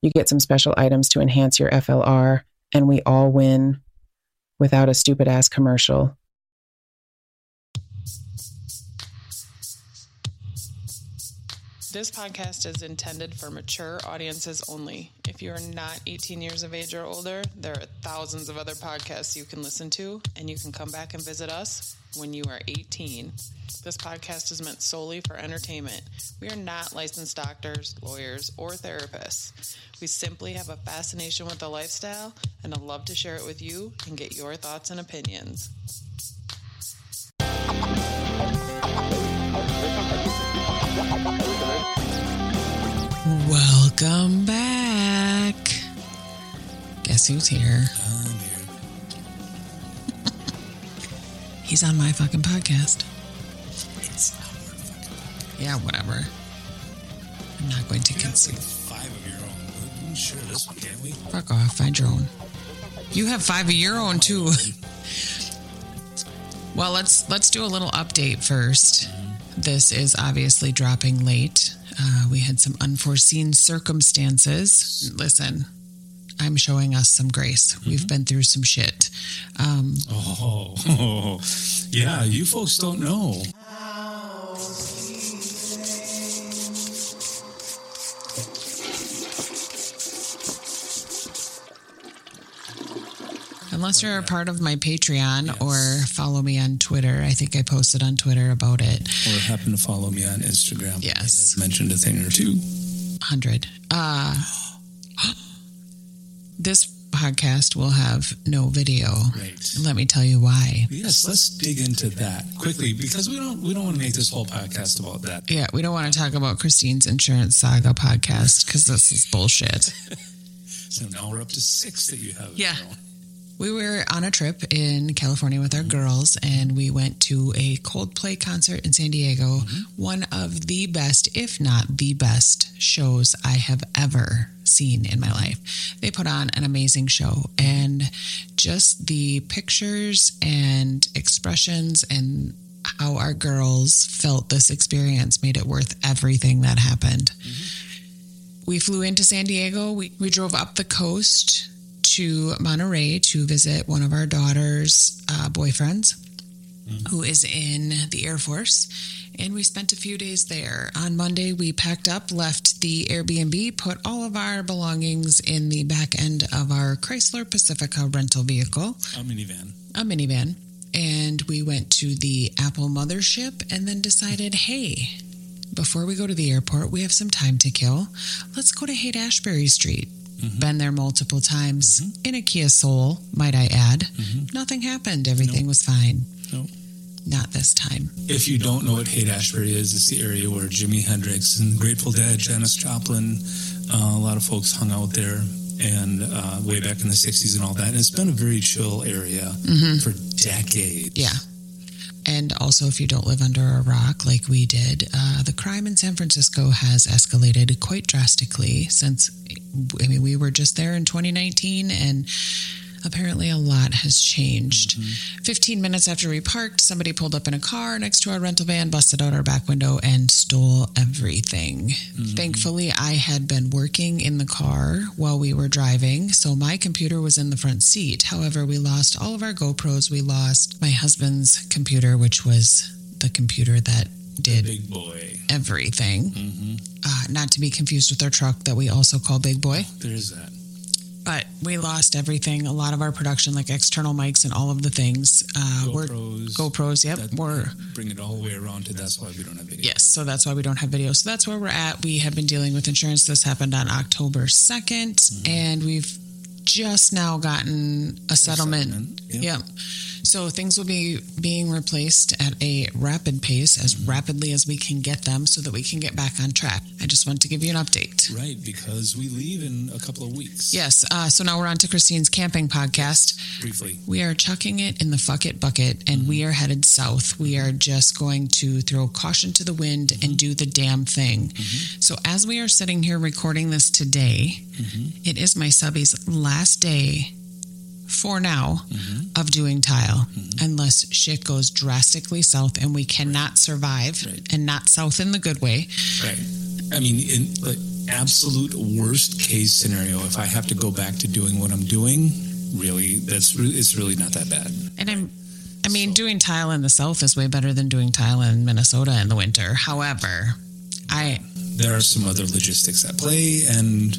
You get some special items to enhance your FLR, and we all win without a stupid ass commercial. This podcast is intended for mature audiences only. If you are not 18 years of age or older, there are thousands of other podcasts you can listen to, and you can come back and visit us when you are 18. This podcast is meant solely for entertainment. We are not licensed doctors, lawyers, or therapists. We simply have a fascination with the lifestyle and a love to share it with you and get your thoughts and opinions. Welcome back. Guess who's here? He's on my fucking podcast. It's our fucking Yeah, whatever. I'm not going to like five of your own. We can we? Fuck off. Find your own. You have five of your own too. well, let's let's do a little update first. This is obviously dropping late. Uh, we had some unforeseen circumstances. Listen, I'm showing us some grace. We've been through some shit. Um, Oh, yeah. You folks don't know. Unless you're a part of my Patreon or follow me on Twitter. I think I posted on Twitter about it. Or happen to follow me on Instagram. Yes. Mentioned a thing or two. 100. Uh, this podcast will have no video. Right. Let me tell you why. Yes, let's dig into that quickly because we don't we don't want to make this whole podcast about that. Yeah, we don't want to talk about Krystine's Insurance Saga podcast because this is bullshit. So now we're up to six that you have. Yeah. now. We were on a trip in California with our mm-hmm. girls, and we went to a Coldplay concert in San Diego. Mm-hmm. One of the best, if not the best, shows I have ever seen in my life. They put on an amazing show, and just the pictures and expressions and how our girls felt this experience made it worth everything that happened. We flew into San Diego. We, we drove up the coast to Monterey to visit one of our daughter's uh, boyfriends who is in the Air Force. And we spent a few days there. On Monday, we packed up, left the Airbnb, put all of our belongings in the back end of our Chrysler Pacifica rental vehicle, A minivan. a minivan. And we went to the Apple mothership and then decided, hey, before we go to the airport, we have some time to kill. Let's go to Haight Ashbury Street. Mm-hmm. Been there multiple times mm-hmm. in a Kia Soul, might I add. Mm-hmm. Nothing happened. Everything was fine. No. Not this time. If you don't know what Haight Ashbury is, it's the area where Jimi Hendrix and Grateful Dead, Janis Joplin, uh, a lot of folks hung out there, and uh, way back in the '60s and all that. And it's been a very chill area for decades. Yeah. And also, if you don't live under a rock like we did, uh, the crime in San Francisco has escalated quite drastically since, I mean, we were just there in 2019 and apparently a lot has changed. Mm-hmm. 15 minutes after we parked, somebody pulled up in a car next to our rental van, busted out our back window, and stole everything. Mm-hmm. Thankfully, I had been working in the car while we were driving, so my computer was in the front seat. However, we lost all of our GoPros. We lost my husband's computer, which was the computer that did Big boy. everything. Mm-hmm. Uh, not to be confused with our truck that we also call Big Boy. There's that. But we lost everything. A lot of our production, like external mics and all of the things, uh, were GoPros. GoPros. Yep, That- were bring it all the way around to that's why we don't have video. yes. So that's why we don't have video. So that's where we're at. We have been dealing with insurance. This happened on October 2nd Mm-hmm. and we've just now gotten a settlement. settlement, yep. Yep. So things will be being replaced at a rapid pace, as Mm-hmm. rapidly as we can get them, so that we can get back on track. I just want to give you an update. Right, because we leave in a couple of weeks. Yes. Uh, so now we're on to Krystine's camping podcast. Briefly. We are chucking it in the fuck it bucket and we are headed south. We are just going to throw caution to the wind and do the damn thing. So, as we are sitting here recording this today, it is my subby's last day for now mm-hmm. of doing tile mm-hmm. unless shit goes drastically south and we cannot survive Right. and not south in the good way. Right. I mean, in like absolute worst case scenario, if I have to go back to doing what I'm doing, really, that's it's really not that bad. And I'm, I mean, So- doing tile in the south is way better than doing tile in Minnesota in the winter. However, I There are some other logistics at play, and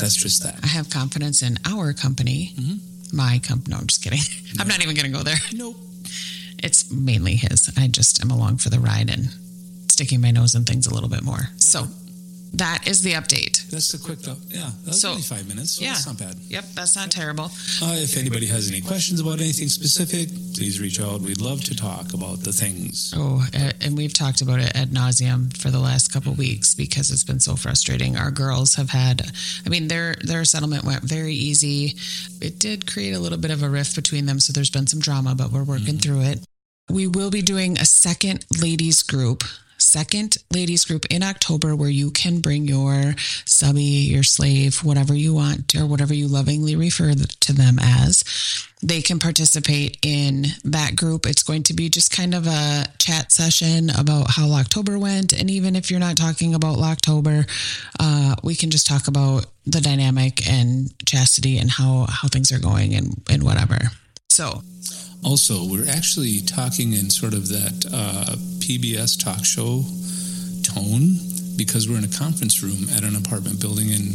that's just that. I have confidence in our company, mm-hmm. My company. No, I'm just kidding. I'm not even going to go there. Nope. It's mainly his. I just am along for the ride and sticking my nose in things a little bit more. So that is the update. That's a quick though. Yeah, that's So- only five minutes. So yeah. that's not bad. Yep, that's not terrible. Uh, if anybody has any questions about anything specific, please reach out. We'd love to talk about the things. Oh, and we've talked about it ad nauseum for the last couple weeks because it's been so frustrating. Our girls have had, I mean, their their settlement went very easy. It did create a little bit of a rift between them, so there's been some drama, but we're working through it. We will be doing a second ladies group. Second ladies group in October where you can bring your subby, your slave, whatever you want, or whatever you lovingly refer to them as they can participate in that group. It's going to be just kind of a chat session about how October went. And even if you're not talking about October, uh, we can just talk about the dynamic and chastity and how, how things are going and, and whatever. So, Also, we're actually talking in sort of that uh, PBS talk show tone because we're in a conference room at an apartment building and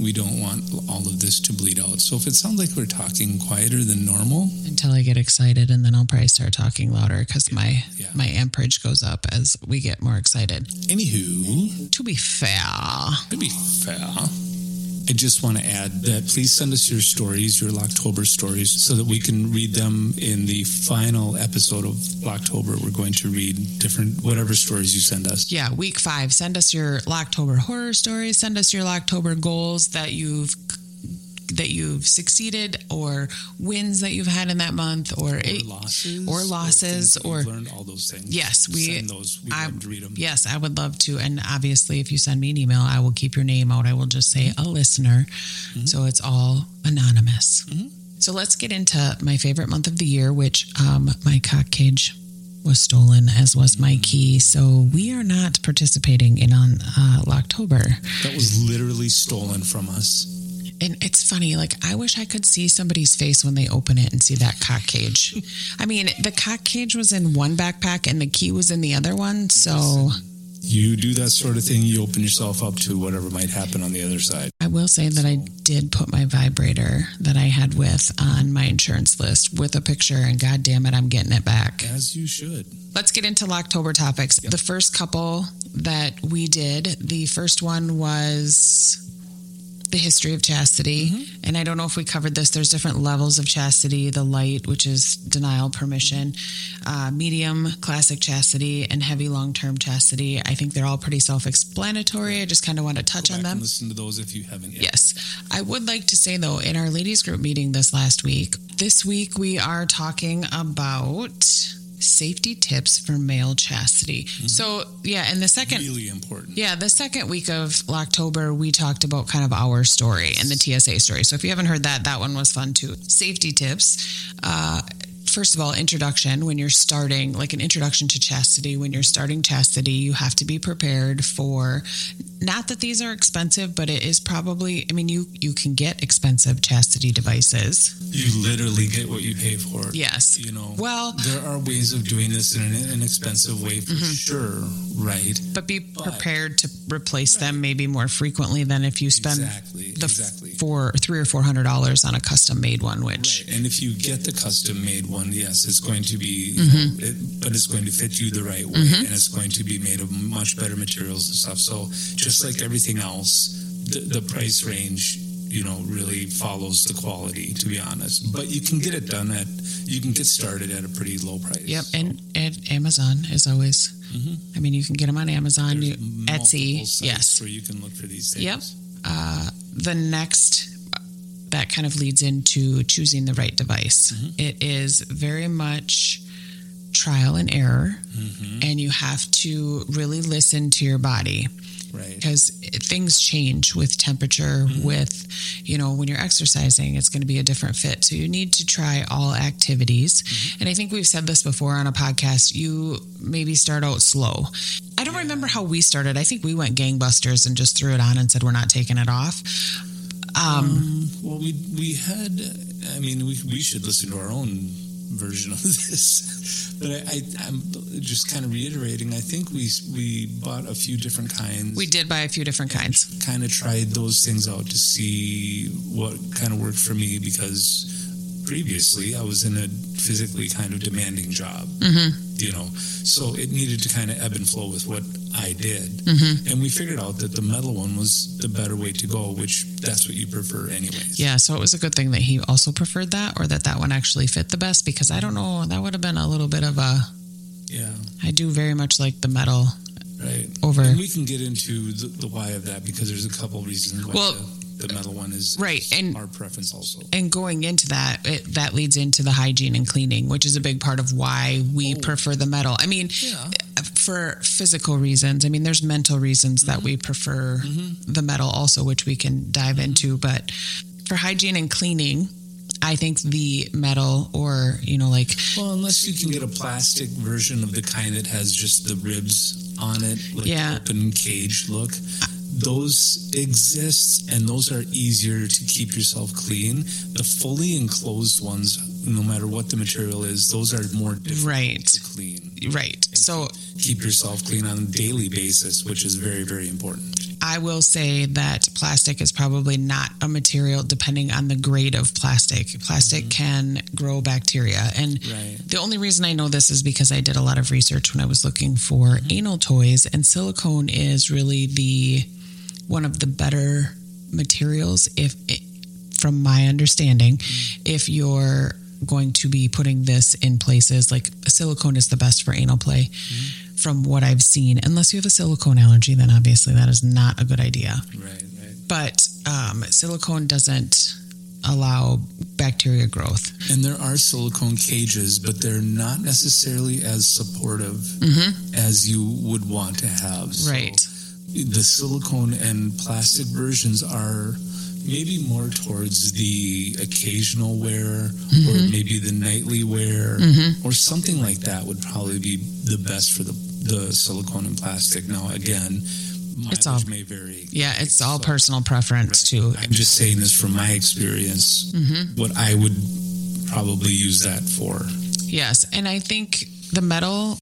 we don't want all of this to bleed out. So if it sounds like we're talking quieter than normal, until I get excited, and then I'll probably start talking louder because my, Yeah. my amperage goes up as we get more excited. anywho, To be fair, to be fair, I just want to add that please send us your stories, your Locktober stories, so that we can read them in the final episode of Locktober. We're going to read different, whatever stories you send us. yeah, week five. Send us your Locktober horror stories. Send us your Locktober goals that you've that you've succeeded or wins that you've had in that month or, Or it- losses, or losses, or- you've learned all those things. Yes, we- send those. We I- love to read them. Yes, I would love to. And obviously, if you send me an email, I will keep your name out. I will just say a listener. So it's all anonymous. So let's get into my favorite month of the year, which um, my cock cage was stolen, as was my key. So we are not participating in on uh, October. That was literally stolen from us. And it's funny, like I wish I could see somebody's face when they open it and see that cock cage. I mean, the cock cage was in one backpack and the key was in the other one. So You do that sort of thing, you open yourself up to whatever might happen on the other side. I will say that I did put my vibrator that I had with on my insurance list with a picture, and god damn it, I'm getting it back. As you should. Let's get into Locktober topics. The first couple that we did, the first one was the history of chastity. And I don't know if we covered this. There's different levels of chastity the light, which is denial, permission, uh, medium, classic chastity, and heavy long term chastity. I think they're all pretty self explanatory. I just kind of want to touch on them. listen to those if you haven't yet. Yes. I would like to say, though, in our ladies group meeting this last week, this week we are talking about safety tips for male chastity. So, yeah, and the second. Really important. Yeah, the second week of October, we talked about kind of our story and the TSA story. So if you haven't heard that, that one was fun too. Safety tips. Uh, first of all, introduction. When you're starting, like an introduction to chastity, when you're starting chastity, you have to be prepared for. Not that these are expensive, but it is probably. I mean, you you can get expensive chastity devices. You literally get what you pay for. Yes. You know, Well, there are ways of doing this in an inexpensive way for Mm-hmm. sure, right? but be prepared to replace them maybe more frequently than if you spend Exactly. the exactly. four three or four hundred dollars on a custom made one, which Right. And if you get the custom made one, yes, it's going to be, Mm-hmm. know, it, but it's going to fit you the right way and it's going to be made of much better materials and stuff. So just like everything else, the, the price range you know really follows the quality to be honest but you can get it done at you can get started at a pretty low price Yep, and, and Amazon is always. I mean, you can get them on Amazon, you, Mm-hmm. Etsy. Yes. where you can look for these things Yep. Uh, the next that kind of leads into choosing the right device. Mm-hmm. It is very much trial and error, Mm-hmm. and you have to really listen to your body right because things change with temperature Mm-hmm. with you know when you're exercising it's going to be a different fit so you need to try all activities Mm-hmm. and i think we've said this before on a podcast you maybe start out slow i don't remember how we started i think we went gangbusters and just threw it on and said we're not taking it off um, Well, we we had. I mean, we we should listen to our own version of this, but I, I I'm just kind of reiterating. I think we we bought a few different kinds. we did buy a few different kinds kind of tried those things out to see what kind of worked for me because previously I was in a physically kind of demanding job. Mm-hmm. You know, so it needed to kind of ebb and flow with what I did, Mm-hmm. and we figured out that the metal one was the better way to go, which that's what you prefer, anyways. yeah so it was a good thing that he also preferred that or that that one actually fit the best because i don't know that would have been a little bit of a yeah. i do very much like the metal Right. over And we can get into the, the why of that because there's a couple reasons why Well, the, the metal one is right, is and- our preference also. and going into that it, that leads into the hygiene and cleaning which is a big part of why we Oh. prefer the metal i mean Yeah. For physical reasons i mean there's mental reasons that we mm-hmm. prefer mm-hmm. the metal also which we can dive mm-hmm. into but for hygiene and cleaning i think the metal or you know like Well, unless you can get a plastic version of the kind that has just the ribs on it, like Yeah. open cage look. Those exist, and those are easier to keep yourself clean. The fully enclosed ones, no matter what the material is, those are more difficult right to clean. Right so Keep yourself clean on a daily basis, which is very, very important. I will say that plastic is probably not a material depending on the grade of plastic. Plastic mm-hmm. can grow bacteria. And Right. the only reason I know this is because I did a lot of research when I was looking for mm-hmm. anal toys, and silicone is really the one of the better materials if from my understanding mm-hmm. if you're going to be putting this in places like silicone is the best for anal play from what I've seen. Unless you have a silicone allergy, then obviously that is not a good idea. Right, right. But um, silicone doesn't allow bacteria growth. And there are silicone cages, but they're not necessarily as supportive as you would want to have. So Right. The silicone and plastic versions are maybe more towards the occasional wear or mm-hmm. maybe the nightly wear mm-hmm. or something like that would probably be the best for the, the silicone and plastic. Now, again, It's all- may vary. Yeah, it's all So- personal preference too. I'm just saying this from my experience, mm-hmm. what I would probably use that for. Yes, and I think the metal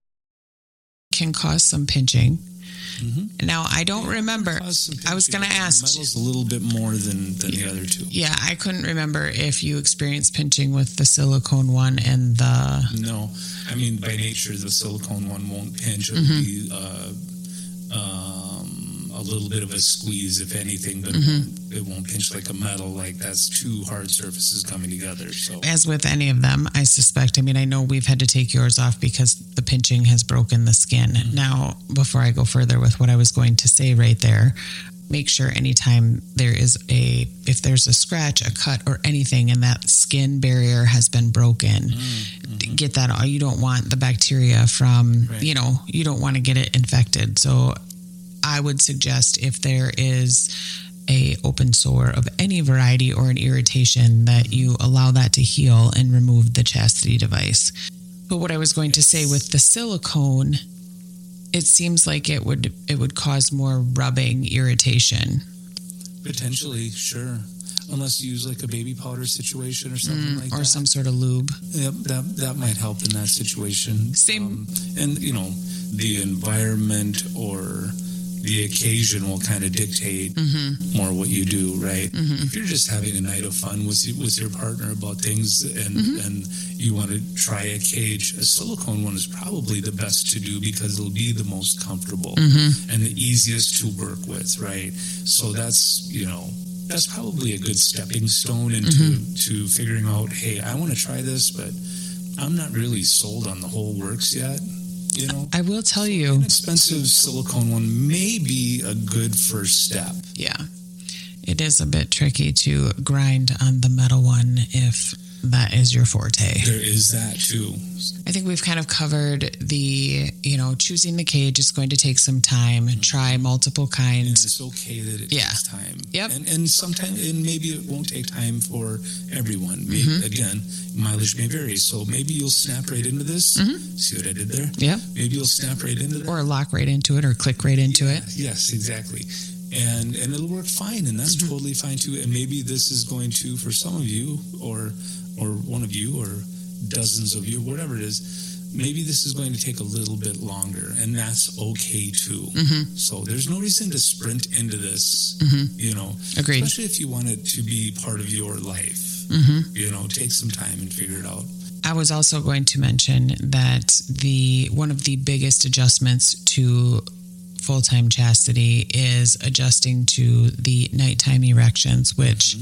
can cause some pinching. Now I don't remember. I was going to ask. Metal's a little bit more than, than the other two. Yeah, I couldn't remember if you experienced pinching with the silicone one and the. No, I mean by nature the silicone one won't pinch. It'll Mm-hmm. be uh, um, a little bit of a squeeze, if anything, but Mm-hmm. it, won't, pinch like a metal. Like that's two hard surfaces coming together. So As with any of them, I suspect. I mean, I know we've had to take yours off because the pinching has broken the skin. Now, before I go further with what I was going to say right there, make sure anytime there is a, if there's a scratch, a cut, or anything, and that skin barrier has been broken, get that. out. You don't want the bacteria from, Right. you know, you don't want to get it infected. So, I would suggest if there is a open sore of any variety or an irritation that you allow that to heal and remove the chastity device. But what I was going to say with the silicone, it seems like it would it would cause more rubbing irritation. potentially, sure. Unless you use like a baby powder situation or something like Mm, or that. some sort of lube. Yep, that that might help in that situation. Same- Um, and you know, the environment or the occasion will kind of dictate Mm-hmm. more what you do, right? If you're just having a night of fun with with your partner about things, and Mm-hmm. and you want to try a cage, a silicone one is probably the best to do because it'll be the most comfortable Mm-hmm. and the easiest to work with, right? So that's you know that's probably a good stepping stone into to figuring out, hey, I want to try this, but I'm not really sold on the whole works yet. You know, I will tell you, an expensive silicone one may be a good first step. yeah, it is a bit tricky to grind on the metal one if that is your forte. There is that too. I think we've kind of covered the, you know, choosing the cage is going to take some time. Try multiple And kinds. it's okay that it Yeah. takes time. Yep. And and sometimes and maybe it won't take time for everyone. Maybe Mm-hmm. again, mileage may vary. So maybe you'll snap right into this. See what I did there? Yep. Maybe you'll snap right into that. Mm-hmm. Or lock right into it or click right into Yeah, it. Yes, exactly. And and it'll work fine, and that's Mm-hmm. totally fine too. And maybe this is going to for some of you, or or one of you, or dozens of you, whatever it is. Maybe this is going to take a little bit longer, and that's okay too. Mm-hmm. So there's no reason to sprint into this. You know, Agreed. especially if you want it to be part of your life. Mm-hmm. You know, take some time and figure it out. I was also going to mention that the one of the biggest adjustments to full time chastity is adjusting to the nighttime erections, which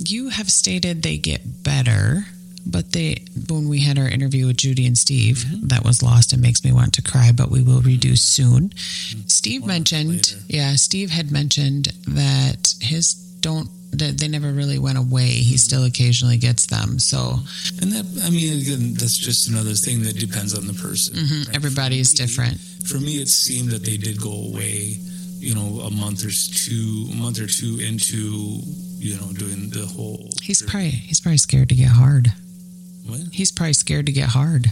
you have stated they get better. But they, when we had our interview with Judy and Steve, mm-hmm. that was lost and makes me want to cry. But we will redo soon. Mm-hmm. Steve Or mentioned, later. yeah, Steve had mentioned that his don't that they never really went away. He mm-hmm. still occasionally gets them. So And that, I mean, again, that's just another thing that depends on the person. Mhm. right? Everybody's For me- different. For me, it seemed that they did go away, you know, a month or two, a month or two into, you know, doing the whole. He's probably he's probably scared to get hard. What? He's probably scared to get hard.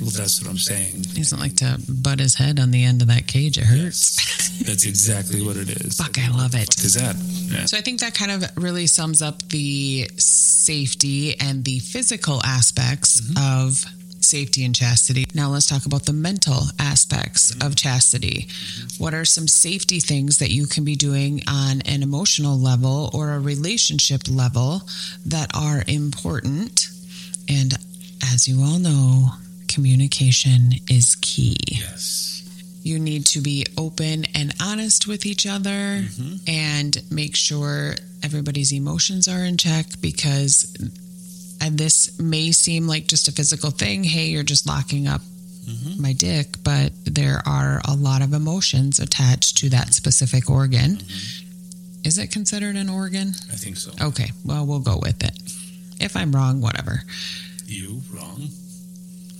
Well, that's what I'm saying. He doesn't like to butt his head on the end of that cage. It hurts. Yes, that's exactly what it is. Fuck, I love it. Is that? Yeah. So I think that kind of really sums up the safety and the physical aspects mm-hmm. of safety and chastity. Now let's talk about the mental aspects mm-hmm. of chastity. Mm-hmm. What are some safety things that you can be doing on an emotional level or a relationship level that are important? And as you all know, communication is key Yes. you need to be open and honest with each other mm-hmm. and make sure everybody's emotions are in check because and this may seem like just a physical thing hey you're just locking up mm-hmm. my dick but there are a lot of emotions attached to that specific organ mm-hmm. is it considered an organ I think so. okay well we'll go with it if i'm wrong whatever You wrong.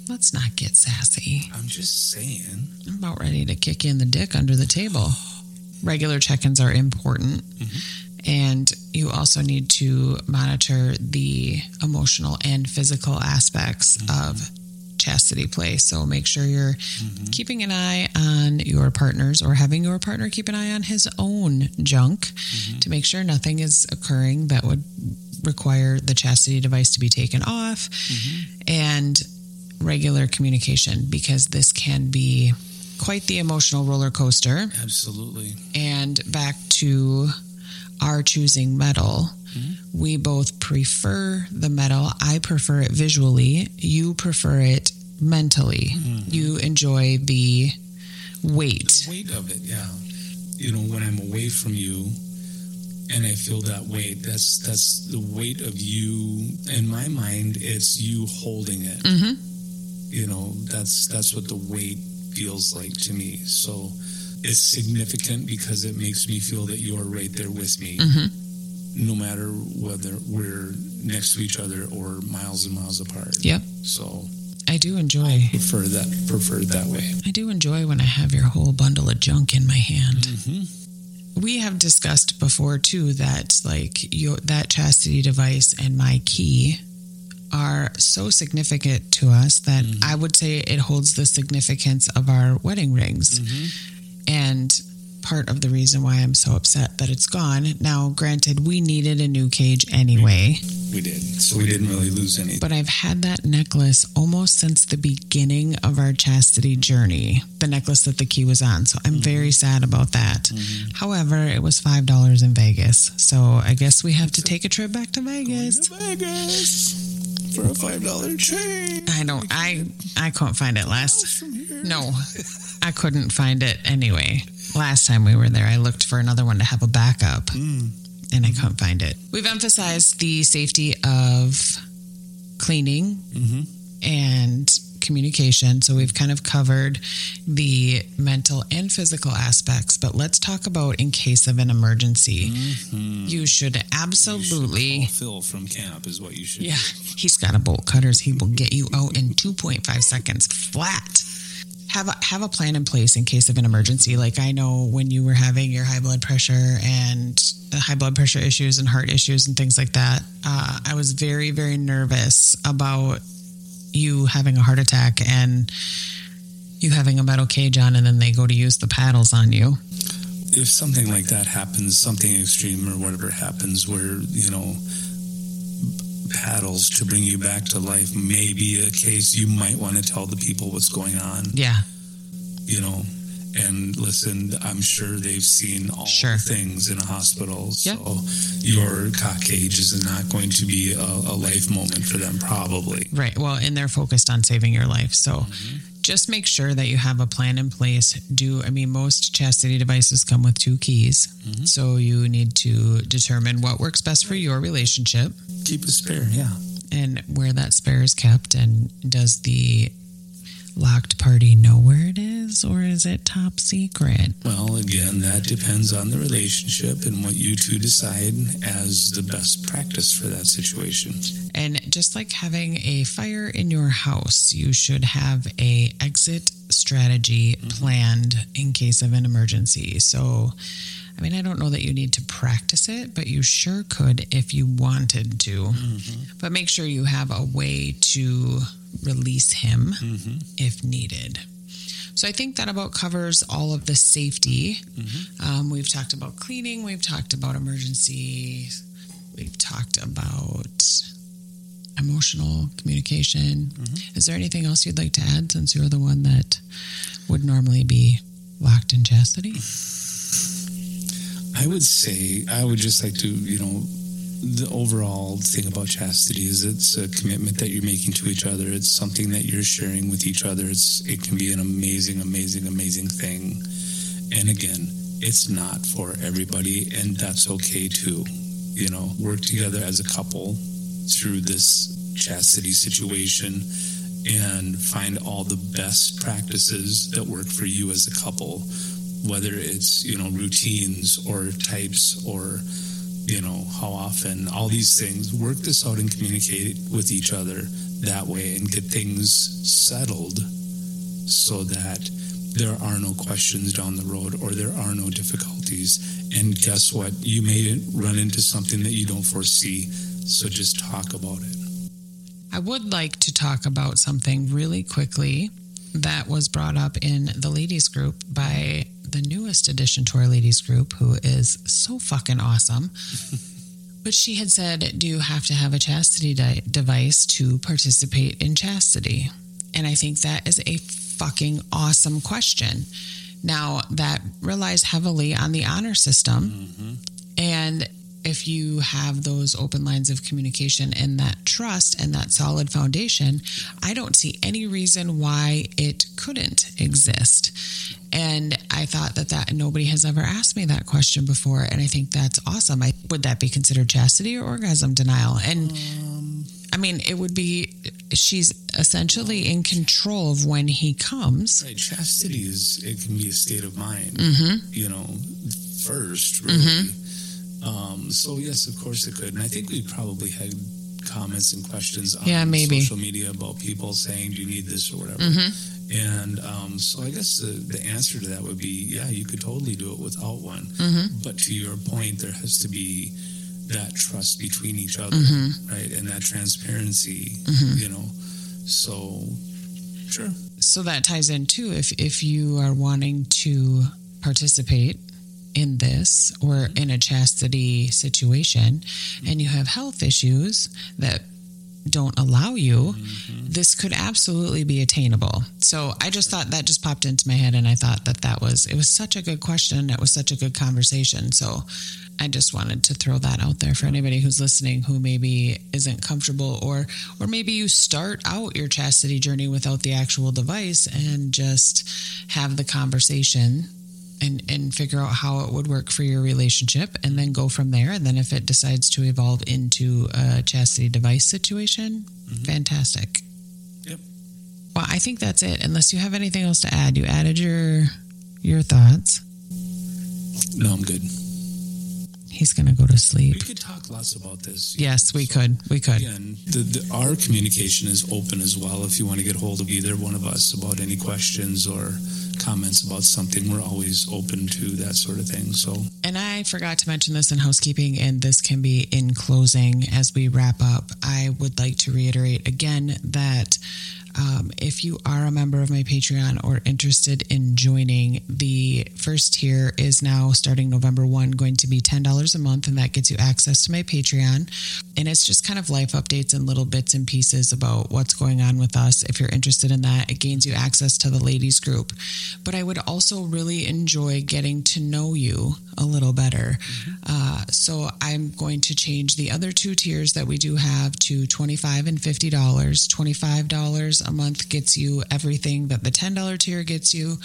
let's not get sassy I'm just saying. I'm about ready to kick in the dick under the table. Regular check ins are important. Mm-hmm. And you also need to monitor the emotional and physical aspects of chastity play. So make sure you're mm-hmm. keeping an eye on your partners or having your partner keep an eye on his own junk mm-hmm. to make sure nothing is occurring that would require the chastity device to be taken off. Mm-hmm. And regular communication because this can be quite the emotional roller coaster. Absolutely. And back to our choosing metal, we both prefer the metal. I prefer it visually, you prefer it mentally. You enjoy the weight. weight of it, yeah. You know, when I'm away from you and I feel that weight, that's that's the weight of you. In my mind, it's you holding it. Mhm. You know, that's that's what the weight feels like to me. So it's significant because it makes me feel that you're right there with me, Mhm. no matter whether we're next to each other or miles and miles apart. Yep. So I do enjoy. prefer that prefer that way. I do enjoy when I have your whole bundle of junk in my hand. hmm we have discussed before too that like your that chastity device and my key are so significant to us that I would say it holds the significance of our wedding rings. And part of the reason why I'm so upset that it's gone. Now, granted, we needed a new cage anyway, We did. So we didn't really lose anything. but I've had that necklace almost since the beginning of our chastity journey, the necklace that the key was on. So I'm mm-hmm. very sad about that. Mm-hmm. However, it was $5 in Vegas. So I guess we have to take a trip back to Vegas. to Vegas for a five dollar chain. I don't I I couldn't find it last No. I couldn't find it anyway. Last time we were there I looked for another one to have a backup. Mm. and I couldn't find it. We've emphasized the safety of cleaning and communication. So we've kind of covered the mental and physical aspects, but let's talk about in case of an emergency. You should absolutely. Call Phil from camp is what you should. Yeah, he's got a bolt cutters. He will get you out in 2.5 seconds flat. Have a, have a plan in place in case of an emergency. Like I know when you were having your high blood pressure and high blood pressure issues and heart issues and things like that, uh, I was very, very nervous about you having a heart attack and you having a metal cage on and then they go to use the paddles on you. If something like that happens, something extreme or whatever happens, where you know paddles to bring you back to life may be a case you might want to tell the people what's going on. Yeah. You know, and listen, I'm sure they've seen all Sure. the things in a hospital. Yep. So your cock cage is not going to be a, a life moment for them, probably. Right. Well, and they're focused on saving your life. So mm-hmm. Just make sure that you have a plan in place. Do, I mean, most chastity devices come with two keys. Mm-hmm. So you need to determine what works best for your relationship Keep a spare, yeah. and where that spare is kept. And does the locked party know where it is or is it top secret? Well, again, that depends on the relationship and what you two decide as the best practice for that situation. And just like having a fire in your house, you should have a exit strategy mm-hmm. planned in case of an emergency. So, I mean, I don't know that you need to practice it, but you sure could if you wanted to. Mm-hmm. But make sure you have a way to release him mm-hmm. if needed. So I think that about covers all of the safety. Um, we've talked about cleaning, we've talked about emergency, we've talked about emotional communication. Mm-hmm. Is there anything else you'd like to add since you're the one that would normally be locked in chastity? I would say I would just like to, you know, the overall thing about chastity is it's a commitment that you're making to each other. It's something that you're sharing with each other. It's it can be an amazing, amazing, amazing thing. And again, it's not for everybody, and that's okay too. You know, work together as a couple through this chastity situation and find all the best practices that work for you as a couple whether it's you know routines or types or you know how often all these things work this out and communicate with each other that way and get things settled so that there are no questions down the road or there are no difficulties. And guess what? You may run into something that you don't foresee so just talk about it I would like to talk about something really quickly that was brought up in the ladies group by the newest addition to our ladies group, who is so fucking awesome. but she had said, Do you have to have a chastity di- device to participate in chastity? And I think that is a fucking awesome question. Now, that relies heavily on the honor system. Mm-hmm. And if you have those open lines of communication and that trust and that solid foundation, I don't see any reason why it couldn't exist. And I thought that that nobody has ever asked me that question before, and I think that's awesome. I, would that be considered chastity or orgasm denial? And I mean, it would be she's essentially in control of when he comes. Right, chastity is it can be a state of mind. Mm-hmm. You know, first really. Um, so yes, of course it could, and I think we probably had comments and questions on Yeah, maybe. social media about people saying, "Do you need this?" or whatever. Mm-hmm. And um, so I guess the, the answer to that would be, yeah, you could totally do it without one. Mm-hmm. But to your point, there has to be that trust between each other, Mm-hmm. right, and that transparency. You know, so sure. So that ties in too. If if you are wanting to participate in this or mm-hmm. in a chastity situation, mm-hmm. and you have health issues that don't allow you, mm-hmm. this could absolutely be attainable. So I just thought that just popped into my head, and I thought that that was it was such a good question. It was such a good conversation. So I just wanted to throw that out there for anybody who's listening who maybe isn't comfortable or or maybe you start out your chastity journey without the actual device and just have the conversation and and figure out how it would work for your relationship and then go from there. And then if it decides to evolve into a chastity device situation mm-hmm. fantastic. Yep. Well i think that's it. Unless you have anything else to add you added your your thoughts. No i'm good he's going to go to sleep. We could talk lots about this. Yes, know, we so could. We could. Again, the, the, our communication is open as well. If you want to get hold of either one of us about any questions or comments about something, we're always open to that sort of thing. So, and I forgot to mention this in housekeeping, and this can be in closing as we wrap up. I would like to reiterate again that um, if you are a member of my Patreon or interested in joining, the first tier is now starting November 1 going to be $10 a month, and that gets you access to my Patreon. And it's just kind of life updates and little bits and pieces about what's going on with us. If you're interested in that, it gains you access to the ladies group. But I would also really enjoy getting to know you a little better. Uh, so I'm going to change the other two tiers that we do have to 25 and $50. $25 a month gets you everything that the $10 tier gets you.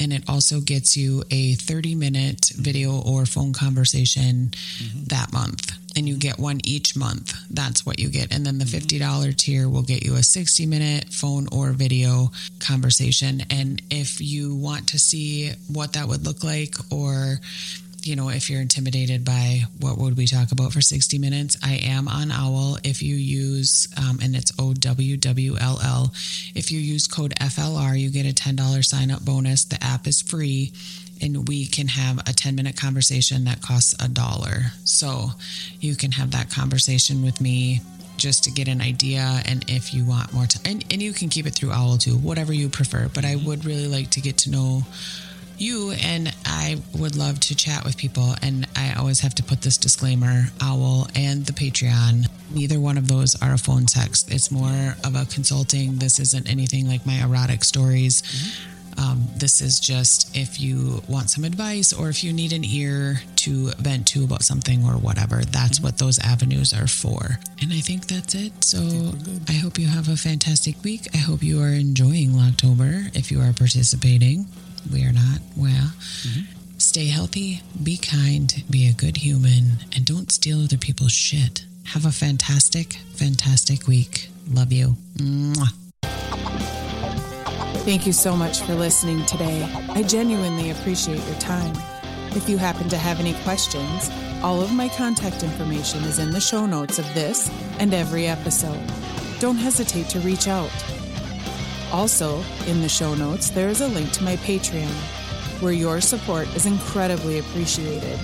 And it also gets you a 30 minute video or phone conversation mm-hmm. that month. And you get one each month. That's what you get. And then the $50 mm-hmm. tier will get you a 60 minute phone or video conversation. And if you want to see what that would look like or you know, if you're intimidated by what would we talk about for 60 minutes, I am on Owwll. If you use, um, and it's O W W L L, if you use code FLR, you get a $10 sign up bonus. The app is free and we can have a 10 minute conversation that costs a dollar. So you can have that conversation with me just to get an idea and if you want more time and, and you can keep it through Owwll too whatever you prefer but i would really like to get to know you and I would love to chat with people. And I always have to put this disclaimer Owwll and the Patreon, neither one of those are a phone text. It's more of a consulting. This isn't anything like my erotic stories. Mm-hmm. Um, this is just if you want some advice or if you need an ear to vent to about something or whatever, that's mm-hmm. what those avenues are for. And I think that's it. So I, I hope you have a fantastic week. I hope you are enjoying Locktober if you are participating we are not. Well, mm-hmm. stay healthy, be kind, be a good human, and don't steal other people's shit. Have a fantastic, fantastic week. Love you. Mwah. Thank you so much for listening today. I genuinely appreciate your time. If you happen to have any questions, all of my contact information is in the show notes of this and every episode. Don't hesitate to reach out. Also, in the show notes, there is a link to my Patreon, where your support is incredibly appreciated.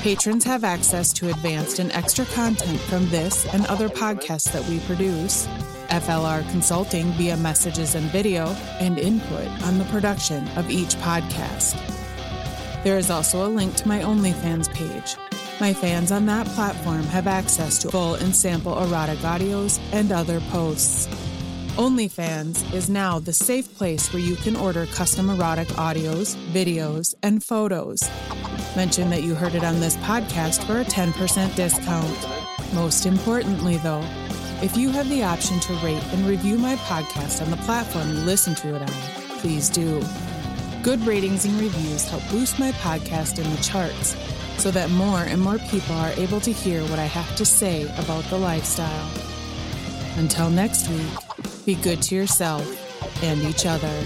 Patrons have access to advanced and extra content from this and other podcasts that we produce, FLR consulting via messages and video, and input on the production of each podcast. There is also a link to my OnlyFans page. My fans on that platform have access to full and sample erotic audios and other posts. OnlyFans is now the safe place where you can order custom erotic audios, videos, and photos. Mention that you heard it on this podcast for a 10% discount. Most importantly, though, if you have the option to rate and review my podcast on the platform you listen to it on, please do. Good ratings and reviews help boost my podcast in the charts so that more and more people are able to hear what I have to say about the lifestyle. Until next week, be good to yourself and each other.